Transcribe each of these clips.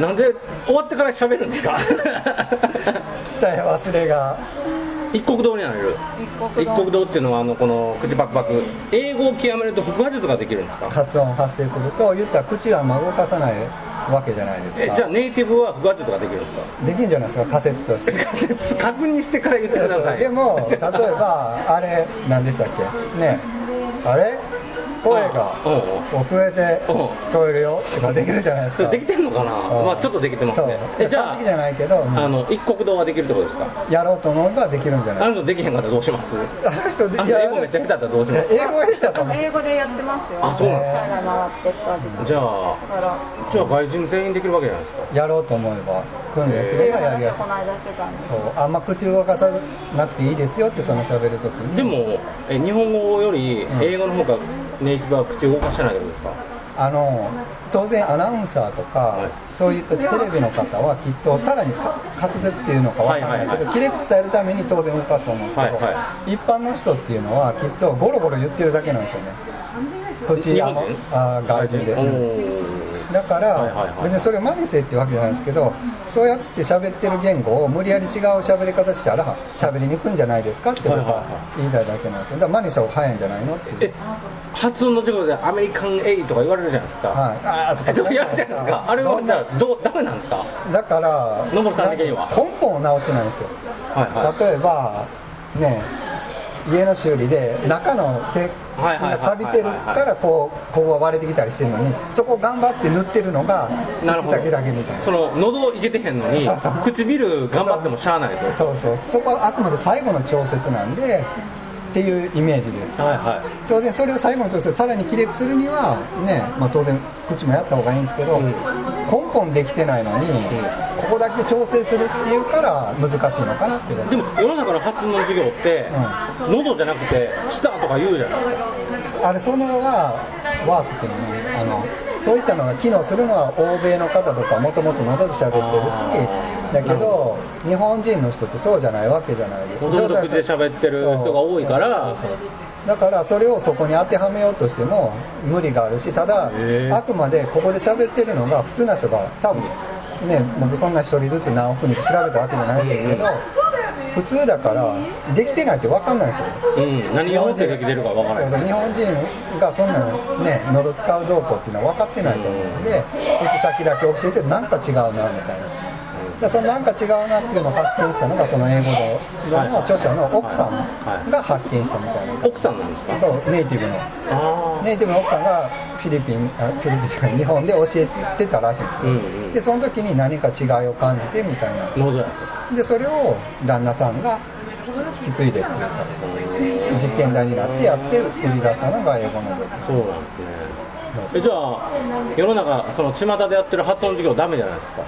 なんで終わってから喋るんですか？伝え忘れが一国道になれる。一国道っていうのはあのこの口パクパク。英語を極めると腹話術ができるんですか？発音発生すると言ったら口は動かさないわけじゃないですか。えじゃあネイティブは腹話術ができるんですか？できんじゃないですか仮説として。確認してから言ってください。でも例えばあれ何でしたっけ？ねあれ？声が遅れて聞こえるよとかできるじゃないですか。できてんのかな？まあちょっとできてますね。えじゃあじゃないけど、あの一国道はできるってことですか？やろうと思えばできるんじゃないあの人できへんかったらどうします？あの人で英語めっちゃ下手だったらどうします？英語でしたかも英語でやってますよ。あそうなんですか。回ってじゃあじゃあ外人全員できるわけじゃないですか？やろうと思えば訓練すればやりやすい。この間してたんです。そう。あんま口動かさなくていいですよってその喋るときに。でもえ日本語より英語の方がネイティブは口動かしてないけどですか？あの当然アナウンサーとか、はい、そういったテレビの方はきっとさらに滑舌っていうのかわからないけど、切れ口伝えるために当然動かすと思うんですけど、はいはい、一般の人っていうのはきっとゴロゴロ言ってるだけなんですよね。口ああ外人で。だから、別にそれを真似せってわけじゃないですけど、そうやって喋ってる言語を無理やり違う喋り方したら、喋りにくいんじゃないですかって僕は言いたいだけなんですよ。だから真似した方が早いんじゃないのって発音の授業でアメリカンエイとか言われるじゃないですか。はい。ああ、とか言われるじゃないですか。あれはじゃあ、どう、ダメなんですか？だから、野村さん的には。根本を直してないんですよ。はいはい。例えば、ね、家の修理で中の鉄が錆びてるからこうここが割れてきたりしてるのにそこを頑張って塗ってるのが口先だけみたいな。その喉いけてへんのに唇頑張ってもしゃあないですそうそう。そこはあくまで最後の調節なんでっていうイメージです、はいはい、当然それを最後の調整さらにきれいくするにはね、まあ、当然口もやった方がいいんですけど、うん、根本できてないのに、うん、ここだけ調整するっていうから難しいのかなってでも世の中の発音の授業って、うん、喉じゃなくて舌とか言うじゃないですかあれそのはワークっていうのね。あのそういったのが機能するのは欧米の方とかもともと喉で喋ってるしだけど日本人の人ってそうじゃないわけじゃない。ほとんど口で喋ってる人が多いからだからそれをそこに当てはめようとしても無理があるしただあくまでここで喋ってるのが普通な人が多分ね僕そんな一人ずつ何億人調べたわけじゃないんですけど普通だからできてないって分かんないですよ、うん、何きてるか分からない。日本人がそんなね喉使う動向っていうのは分かってないと思うんで口先だけ教えてなんか違うなみたいなでそのなんか違うなっていうのを発見したのがその英語の著者の奥さんが発見したみたいな、奥さんなんですか？そうネイティブの。ネイティブの奥さんがフィリピンあフィリピンとか日本で教えてたらしいんですよ、うんうん、でその時に何か違いを感じてみたいな。でそれを旦那さんが引き継いでっていうか実験台になってやって売り出したのが英語のそうなんですねえじゃあ世の中その巷でやってる発音授業ダメじゃないですか。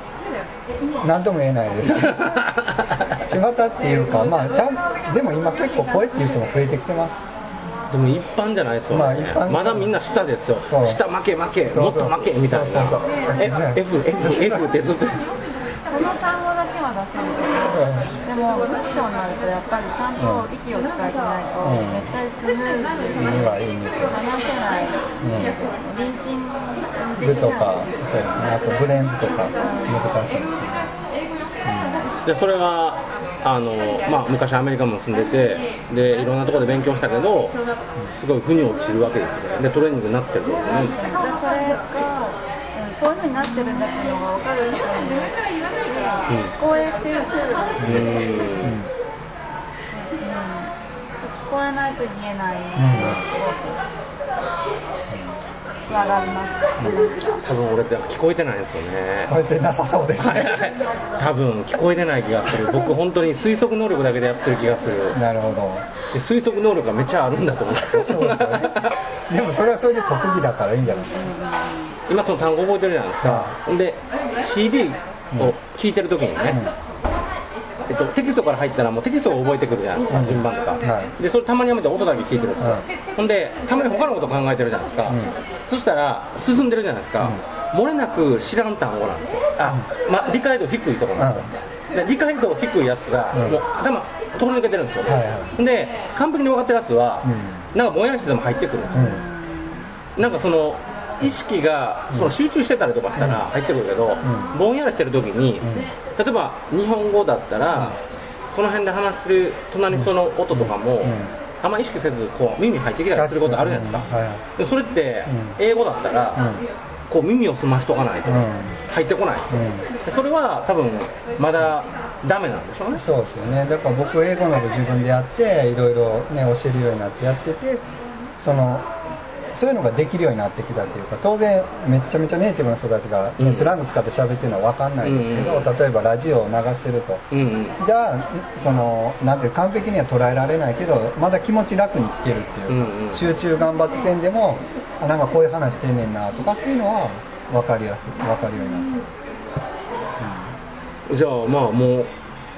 何とも言えないです。巷っていうかまあちゃんでも今結構声っていう人も増えてきてます。でも一般じゃないですよね、まあ、一般まだみんな下ですよ。下負け負けもっと負けみたいな。そうそう。そうえ FFF ってずっとその単語だけは出せるけど、でも文章になるとやっぱりちゃんと息を使えてないと、絶対スムーズに話せないですよね。リンキングでとか、そうですね。あとブレンズとか難しいですね。でそれはあの、まあ、昔アメリカも住んでてでいろんなところで勉強したけどすごい腑に落ちるわけですねでトレーニングになってると思うんですそれがそういうふうになってるん。だっていうのが分かる人によって聞こえてる、うん、聞こえないと言えない、すごくつながります、多分俺って聞こえてないですよね聞こえてなさそうですね多分聞こえてない気がする僕本当に推測能力だけでやってる気がするなるほどで推測能力がめっちゃあるん。だと思うん。ですよでもそれはそれで特技だからいいん。じゃないですか、今その単語覚えてるじゃないですか、ほ、んで CD を聴いてる時にね、えっと、テキストから入ったらもうテキストを覚えてくるじゃないですか、順番とか、はい、でそれたまにやめて音だけ聞いてるんですよ、ほんでたまに他のこと考えてるじゃないですか、そしたら進んでるじゃないですか、漏れなく知らん単語なんですよ。あ、まあ、理解度低いところなんですよ、で理解度低いやつが、もう頭通り抜けてるんですよ、はいはい、で完璧に分かってるやつは、なんかぼんやりしてても入ってくるんですよ、なんかその意識がその集中してたりとかしたら入ってくるけど、ぼんやりしてる時に、例えば日本語だったら、その辺で話してる隣にその音とかも、あんま意識せずこう耳入ってきたりすることあるじゃないですか、はい、それって英語だったら、こう耳を澄ましとかないと入ってこないですよ、うん、それは多分まだダメなんでしょうね。そうですよね。だから僕英語など自分でやっていろいろね教えるようになってやっててそのそういうのができるようになってきたっていうか当然めちゃめちゃネイティブの人たちが、ね、スラング使って喋ってるのは分かんないですけど、例えばラジオを流してると、じゃあそのなんていう完璧には捉えられないけどまだ気持ち楽に聞けるっていう集中頑張ってせんでもなんかこういう話してんねんなとかっていうのは分かりやすい分かるようになった、うん、じゃあまあもう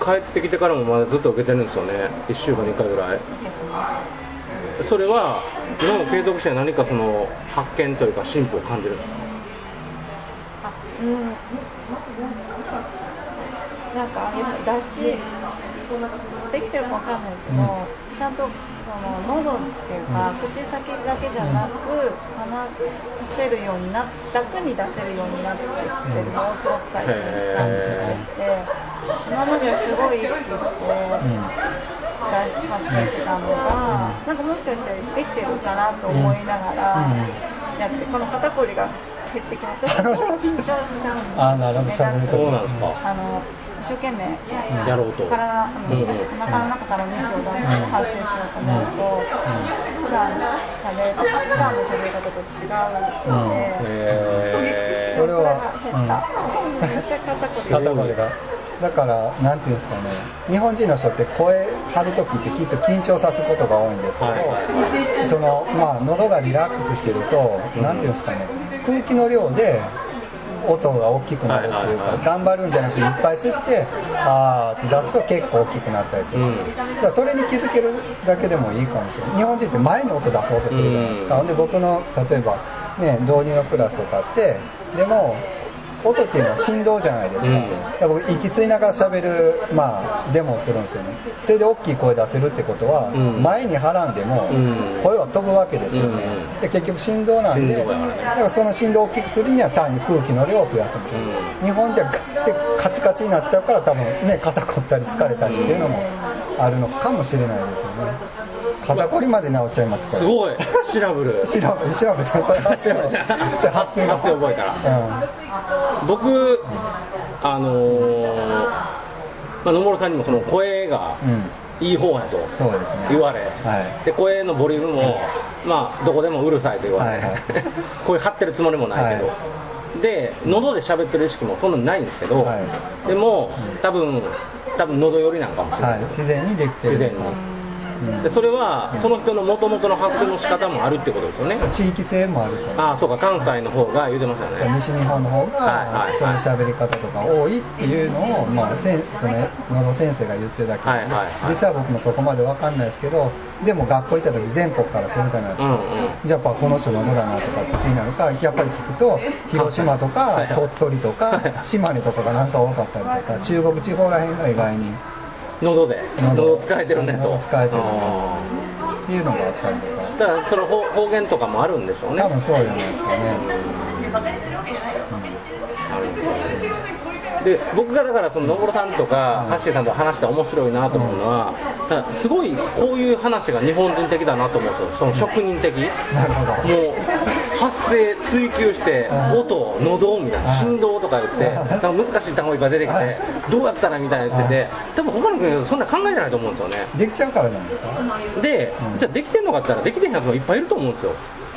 帰ってきてからもまだずっと受けてるんですよね。1週間に1回ぐらいそれは今も継続して何かその発見というか進歩を感じるんですかうん。なんか出しできてるかわかんないけど、うん、ちゃんとその喉っていうか、うん、口先だけじゃなく、話せるようにな楽に出せるようになってきてるのをすごく最近感じてて今まではすごい意識して、発生したのが、なんかもしかしてできてるかなと思いながらやって、この肩こりが減ってきます。緊張しちゃうんで。あ、なるほど、そうなんですか。あの、一生懸命、やろうと。体、うん、お腹の中から肉を出して発生しようと思うと、普段喋、普段の喋り方と違うので、へそれは、減った。めっちゃ肩こり。肩こりが。だから、なんていうんですかね、日本人の人って声張るときってきっと緊張さすことが多いんですけど、はい、その、まあ、喉がリラックスしてると、なんていうんですかね、空気の量で、音が大きくなるっていうか、頑張るんじゃなくていっぱい吸ってあーって出すと結構大きくなったりする、うん、だからそれに気づけるだけでもいいかもしれない。日本人って前に音出そうとするじゃないですか、うん、で僕の例えばね導入のクラスとかってでも音っていうのは振動じゃないですか、うん、僕息吸いながら喋るまあデモをするんですよね。それで大きい声出せるってことは、前にはらんでも声は飛ぶわけですよね、で結局振動なんで、だからその振動を大きくするには単に空気の量を増やすみたいな、日本じゃガッてカチカチになっちゃうから多分ね肩凝ったり疲れたりっていうのもあるのかもしれないですよね。肩こりまで治っちゃいますすごい。シラブルシラブルシラブルそれ発声 発声覚えたら、うん。僕、あのー、まあ、野村さんにもその声がいい方やと言われ、はい、で声のボリュームも、まあ、どこでもうるさいと言われ、はいはい、声張ってるつもりもないけど、はい、で喉で喋ってる意識もそんなにないんですけど、はい、でも、多分多分喉寄りなんかもしれない、自然にできてる。自然にでそれはその人のもともとの発声の仕方もあるってことですよね。地域性もあると。ああそうか関西の方が言うてましたね。西日本の方がそういう喋り方とか多いっていうのを、まあ、せんその野先生が言ってたけど、ね、実際は僕もそこまで分かんないですけどでも学校行った時全国から来るじゃないですか、うんうん、じゃあやっぱこの人のどだなとかって気になるかやっぱり聞くと広島とか鳥取とか島根とかがなんか多かったりとか中国地方らへんが意外に喉で。喉使えてるねと。使えてるっていうのがあったりとかだからその方言とかもあるんでしょうね。多分そうじゃないですかね、うん。で僕がだからその野さんとかハッシーさんと話して面白いなと思うのは、すごいこういう話が日本人的だなと思うんですよ、その職人的、なるほど。もう発声追求して、音、喉みたいな、振動とか言って、なんか難しい単語が出てきて、どうやったらみたいな言ってて、多分他の国はそんな考えじゃないと思うんですよね。できちゃうからじゃないですか？で、じゃあできてんのかって言ったら、できてんやつもいっぱいいると思うんですよ。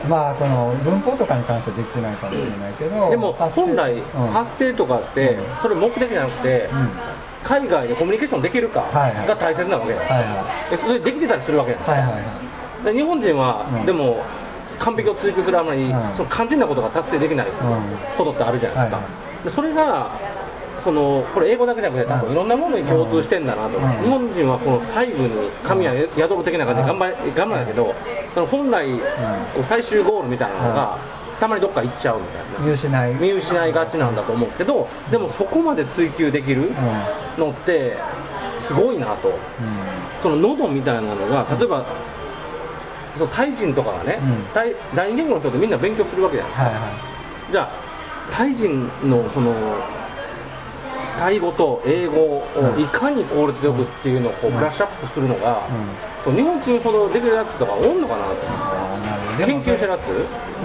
まあその文法とかに関してはできてないかもしれないけど、でも本来、発声とかって、それ目的じゃなくて、海外でコミュニケーションできるかが大切なわけ、はいはい、でそれできてたりするわけなん。ですよ、はいはいはい、日本人は、でも完璧を追求するあまり、その肝心なことが達成できないことってあるじゃないですか、でそれがそのこれ英語だけじゃなくて多分いろんなものに共通してんだなと、うん、日本人はこの細部に神は宿る的な感じで頑張り頑張るんだけど、その本来、最終ゴールみたいなのが、たまにどっか行っちゃうみたいな。見失い見失いがちなんだと思うんですけどでもそこまで追求できるのってすごいなと、その喉みたいなのが例えばそうタイ人とかがね、タイ第二言語の人ってみんな勉強するわけじゃないですか、はいはい、じゃあタイ人のそのタイ語と英語をいかに効率よくっていうのをこうブラッシュアップするのが、うん、日本人ほどできるやつとかおんのかなと研究してるやつ？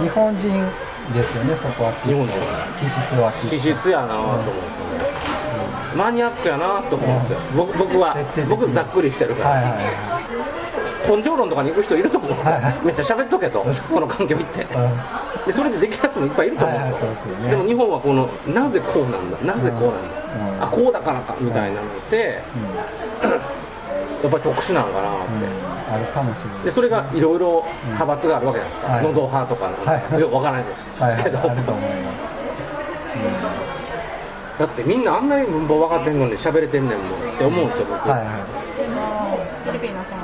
日本人ですよねそこは日本人。気質は気質やなと思って、うん、マニアックやなと思うんですよ、僕僕は。僕ざっくりしてるから、はいはいはい、根性論とかに行く人いると思うんですよ、はいはい、めっちゃ喋っとけと。その環境行ってでそれでできるやつもいっぱいいると思うんですよ。はいはいでね、でも日本はこのなぜこうなんだ？なぜこうなんだ、うん、あこうだからかみたいなのって、うん。やっぱり特殊なのかなって、うん、あるかもしれない。でそれがいろいろ派閥があるわけじゃないですか、うん、派とか、はい、よくわからないけど、はい、あると思います、うん、だってみんなあんなに文法分かってんのに喋れてんねんもんって思うんですよ僕、はいはい、でもフィリピンの先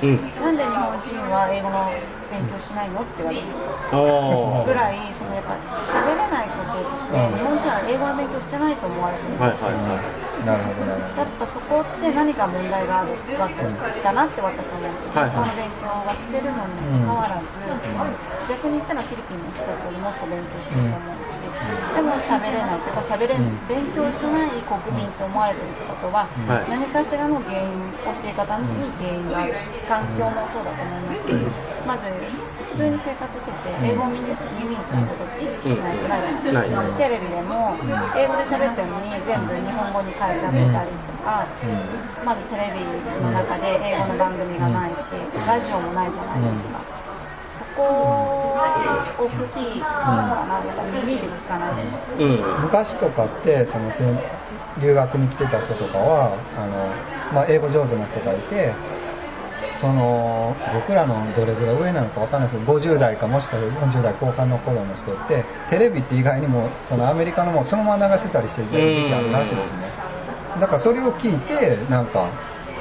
生に、うん、なんで日本人は英語の勉強しないのって言われました。ぐらい、そのやっぱ喋れないことって、英語の勉強してないと思われてるんですよ。はいはいはい、なるほどなるほど。やっぱそこって何か問題があるわけだなって私は思うんですよ。はいはい、の勉強はしてるのにかかわらず、逆に言ったらフィリピンの人よりもっと勉強してると思うし、でも喋れないとか喋れ、勉強しない国民と思われてるってことは、何かしらの原因、教え方に原因がある。環境もそうだと思います。し、まず普通に生活してて、英語を耳にすることって意識しないくらい。じゃない。ですか。テレビでも、英語で喋ってるのに全部日本語に変えちゃってたりとか、まずテレビの中で英語の番組がないし、ラジオもないじゃないですか。そこを大きいかな、やっぱ耳で聞かない、うん、昔とかってその留学に来てた人とかはあの、まあ、英語上手な人がいてその僕らのどれぐらい上なのか分かんないですけど50代かもしくは40代後半の頃の人ってテレビって意外にもそのアメリカのもそのまま流してたりしてる時期あるらしいですね。だからそれを聞いてなんか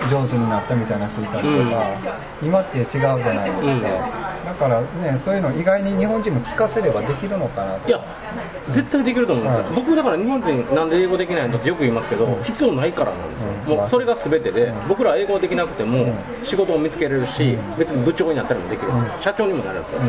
上手になったみたいな人いたりとか、うん、今って違うじゃないですか、うん、だからねそういうの意外に日本人も聞かせればできるのかないや絶対できると思うんですよ、はい、僕だから日本人なんで英語できないのってよく言いますけど、うん、必要ないからなんですよ、もうそれが全てで、僕ら英語できなくても仕事を見つけれるし、別に部長になったりもできる、社長にもなるんですよ、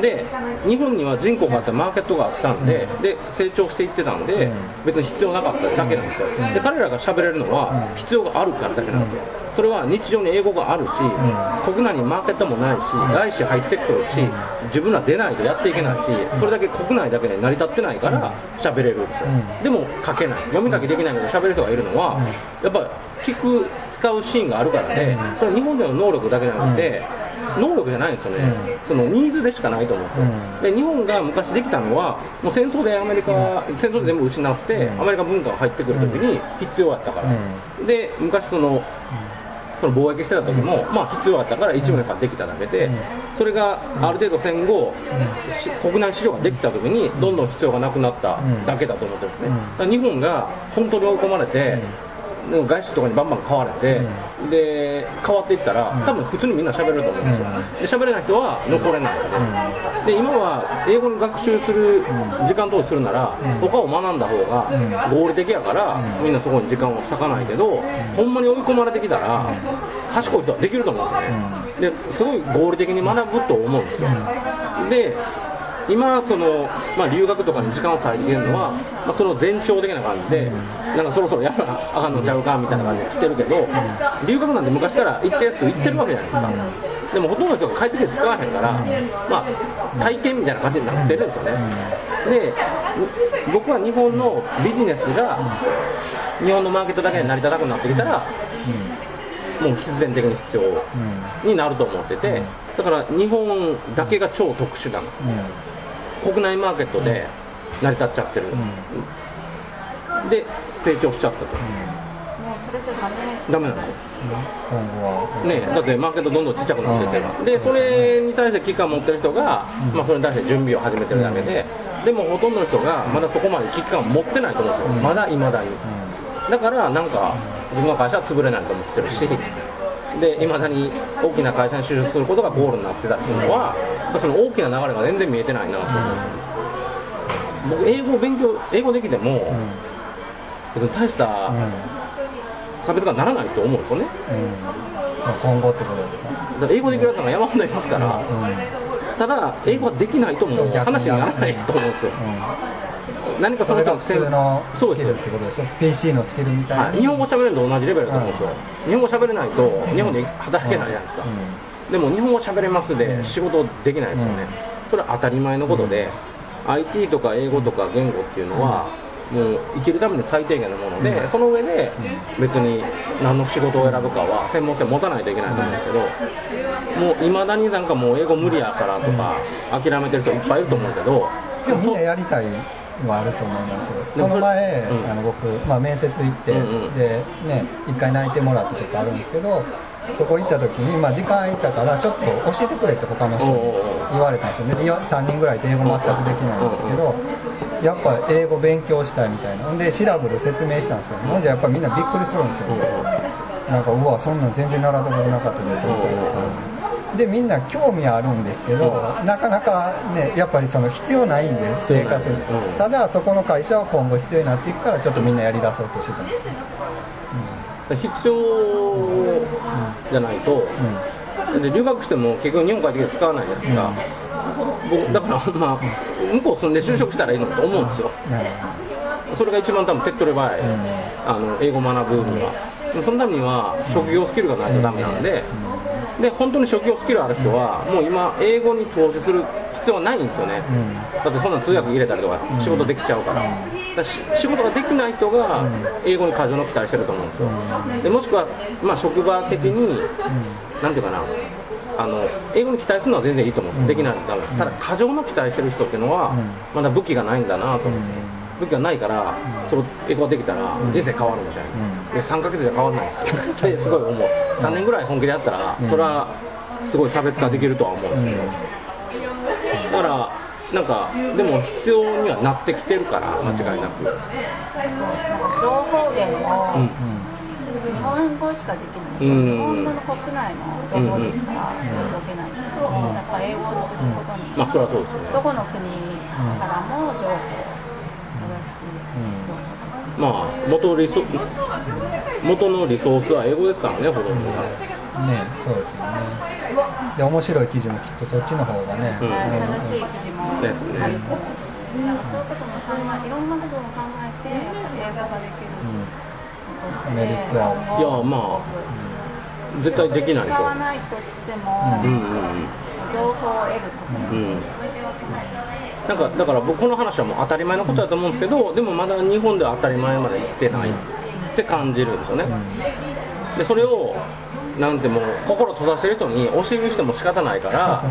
で日本には人口があってマーケットがあったんで、で成長していってたんで、別に必要なかっただけなんですよ、で彼らが喋れるのは必要があるからだけなんですよ。それは日常に英語があるし、うん、国内にマーケットもないし、外資入ってくるし、自分ら出ないとやっていけないし、それだけ国内だけで成り立ってないから喋れるんですよ、でも書けない、読み書きできないけど喋る人がいるのは、やっぱ聞く、使うシーンがあるからで、それは日本での能力だけじゃなくて、能力じゃないんですよね、そのニーズでしかないと思うん。ですよ、で日本が昔できたのは、もう戦争でアメリカ、戦争で全部失って、アメリカ文化が入ってくるときに必要やったから、で昔その、その貿易してた時も、まあ必要だったから一部の人ができただけで、それがある程度戦後、国内市場ができた時に、どんどん必要がなくなっただけだと思ってるんですね。日本が本当に追い込まれて、外資とかにバンバン買われて、うん、で変わっていったら、多分普通にみんな喋れると思うんですよ、で喋れない人は残れないです、で今は英語に学習する時間投資するなら、他を学んだ方が合理的やから、みんなそこに時間を割かないけど、ほんまに追い込まれてきたら、賢い人はできると思うんですよね、ですごい合理的に学ぶと思うんですよ。で今その、まあ、留学とかに時間を割いてるのは、まあ、その前兆的な感じで、なんかそろそろやらなあかんのちゃうかみたいな感じで来てるけど、留学なんて昔から一定数行ってるわけじゃないですか。でもほとんどの人が帰ってきて使わへんから、まあ、体験みたいな感じになってるんですよね。で、僕は日本のビジネスが、日本のマーケットだけで成り立たなくなってきたら、もう必然的に必要になると思ってて、だから日本だけが超特殊なの。国内マーケットで成り立っちゃってる、うん、で成長しちゃったと、うん、もうそれじゃダメ。ダメなの？ねだってマーケットどんどんちっちゃくなってて、でそれに対して危機感を持ってる人が、まあ、それに対して準備を始めてるだけで、でもほとんどの人がまだそこまで危機感を持ってないと思うんですよ、まだいまだに、だからなんか自分の会社は潰れないと思ってるしで、いまだに大きな会社に就職することがゴールになってたっていうのは、その大きな流れが全然見えてないな。と僕、英語を勉強、英語できても、うん、大した、差別化にならないと思うんですよね、うん、今後ってことですか？英語できるやつが山ほどいますから、ただ英語はできないともう。話にならないと思うんですよ、何かその普通のスキルってことでしょ PC のスキルみたい日本語喋れるのと同じレベルだと思うんですよ、日本語喋れないと日本で働けないじゃないですか、でも日本語喋れますで仕事できないですよね、それは当たり前のことで、IT とか英語とか言語っていうのは、もう生きるために最低限のもので、うん、その上で別に何の仕事を選ぶかは専門性を持たないといけないと思うんですけど、もういまだになんかもう英語無理やからとか、諦めてる人いっぱいいると思うけど、でもみんなやりたいのはあると思います。この前、うん、あの僕、まあ、面接行って、うんうん、で、ね、一回泣いてもらったとかあるんですけど、そこ行った時に、まあ、時間空いたからちょっと教えてくれって他の人に言われたんですよ。ね。で3人ぐらいで英語全くできないんですけど、やっぱ英語勉強したいみたいな。で、シラブル説明したんですよ。ほんでやっぱみんなびっくりするんですよ。なんか、うわ、そんなん全然習ったことなかったですみたいな感じ。でみんな興味あるんですけど、なかなかねやっぱりその必要ないんで生活、ただそこの会社は今後必要になっていくからちょっとみんなやりだそうとしてたんです、うん、必要じゃないと、うん、で留学しても結局日本帰ってきて使わないじゃないですか、僕だからまあ向こう住んで就職したらいいのと思うんですよ、それが一番多分手っ取り早い、あの英語学ぶには、そのためには職業スキルがないとダメなんで、で本当に職業スキルある人は、もう今、英語に投資する必要はないんですよね、だってそんな通訳入れたりとか、仕事できちゃうから、だ仕事ができない人が英語に過剰の期待してると思うんですよ、でもしくは、まあ、職場的に、なんていうかな、あの英語に期待するのは全然いいと思う。ん。です、できないとダメ、ただ過剰の期待してる人っていうのは、まだ武器がないんだなと。思って。武器がないから、その英語ができたら人生変わるみたいな、で3ヶ月じゃ変わらないですよ。ってすごい思う。3年ぐらい本気でやったらそれはすごい差別化できるとは思うんですけど、だからなんかでも必要にはなってきてるから間違いなく、情報源も、日本語しかできない、うん、日本の国内の情報でしか届けないんですけど、やっぱ英語をすることに、まあ、それはそうですね、どこの国からも情報うん、まあ元リソ元のリソースは英語ですからねほとんど。がねそうですよね。で面白い記事もきっとそっちの方がね、うん、正しい記事もあると思うし、ね、なんかそういうことも考えいろんなことも考えてやっぱり英語ができることって、うん、メリットはいやまあ、うん、絶対できないと。使わないとしても、うんうんうん情報を得ること、うん、なんかだから僕この話はもう当たり前のことだと思うんですけどでもまだ日本では当たり前まで行ってないって感じるんですよね。でそれをなんてもう心閉ざしてる人に教えるしても仕方ないから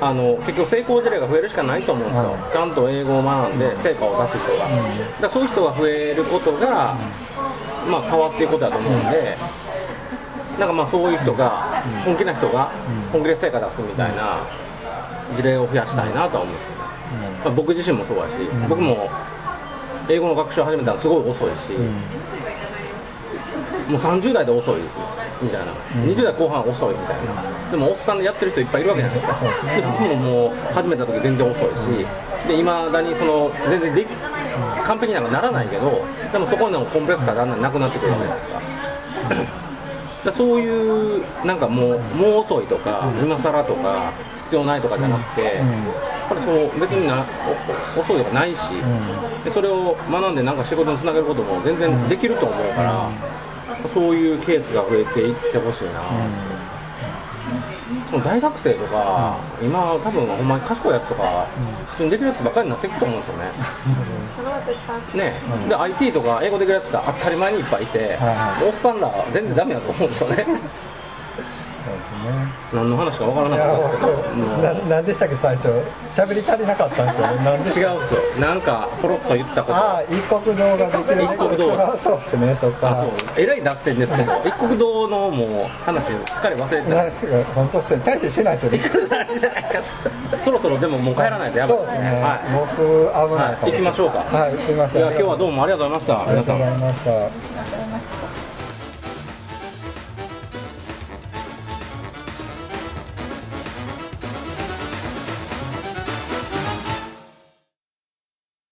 あの結局成功事例が増えるしかないと思うんですよ、ちゃんと英語を学んで成果を出す人が、だそういう人が増えることが、まあ、変わっていくことだと思うんで、なんかまあそういう人が、本気な人が本気で成果出すみたいな事例を増やしたいなとは思う、まあ、僕自身もそうだし、僕も英語の学習を始めたらすごい遅いし、もう30代で遅いですみたいな、20代後半遅いみたいな、でもおっさんでやってる人いっぱいいるわけじゃないですか、で僕ももう始めた時全然遅いし、で未だにその全然で完璧にはならないけど、でもそこのコンプレックスがだんだんなくなってくるわけじゃないですか。だそういうなんかもうもう遅いとか、今更とか必要ないとかじゃなくて、やっぱりそう別にな遅いとかないし、でそれを学んでなんか仕事につなげることも全然できると思うから、そういうケースが増えていってほしいな。その大学生とか、うん、今、多分ほんまに賢いやつとか、普通にできるやつばっかりになっていくと思うんですよね。ね、うん、で、IT とか英語できるやつが当たり前にいっぱいいて、はいはい、おっさんら全然ダメだと思うんですよね。そうですね。何の話かわからなかったですけど。ななんでしたっけ最初。喋り足りなかったんですよね。なんで違うんですよ。なんかポロッと言ったこと。ああ、一国道ができる。一国道。そうですね。そっから。えらい脱線ですけど、一国道のもう話すっかり忘れてた。す本当です大してしないですよね。そろそろでももう帰らないとやばい。そうですね。はい。僕危ない行きましょうか。はい、すみません。いや今日はどうもありがとうございました。ありがとうございました。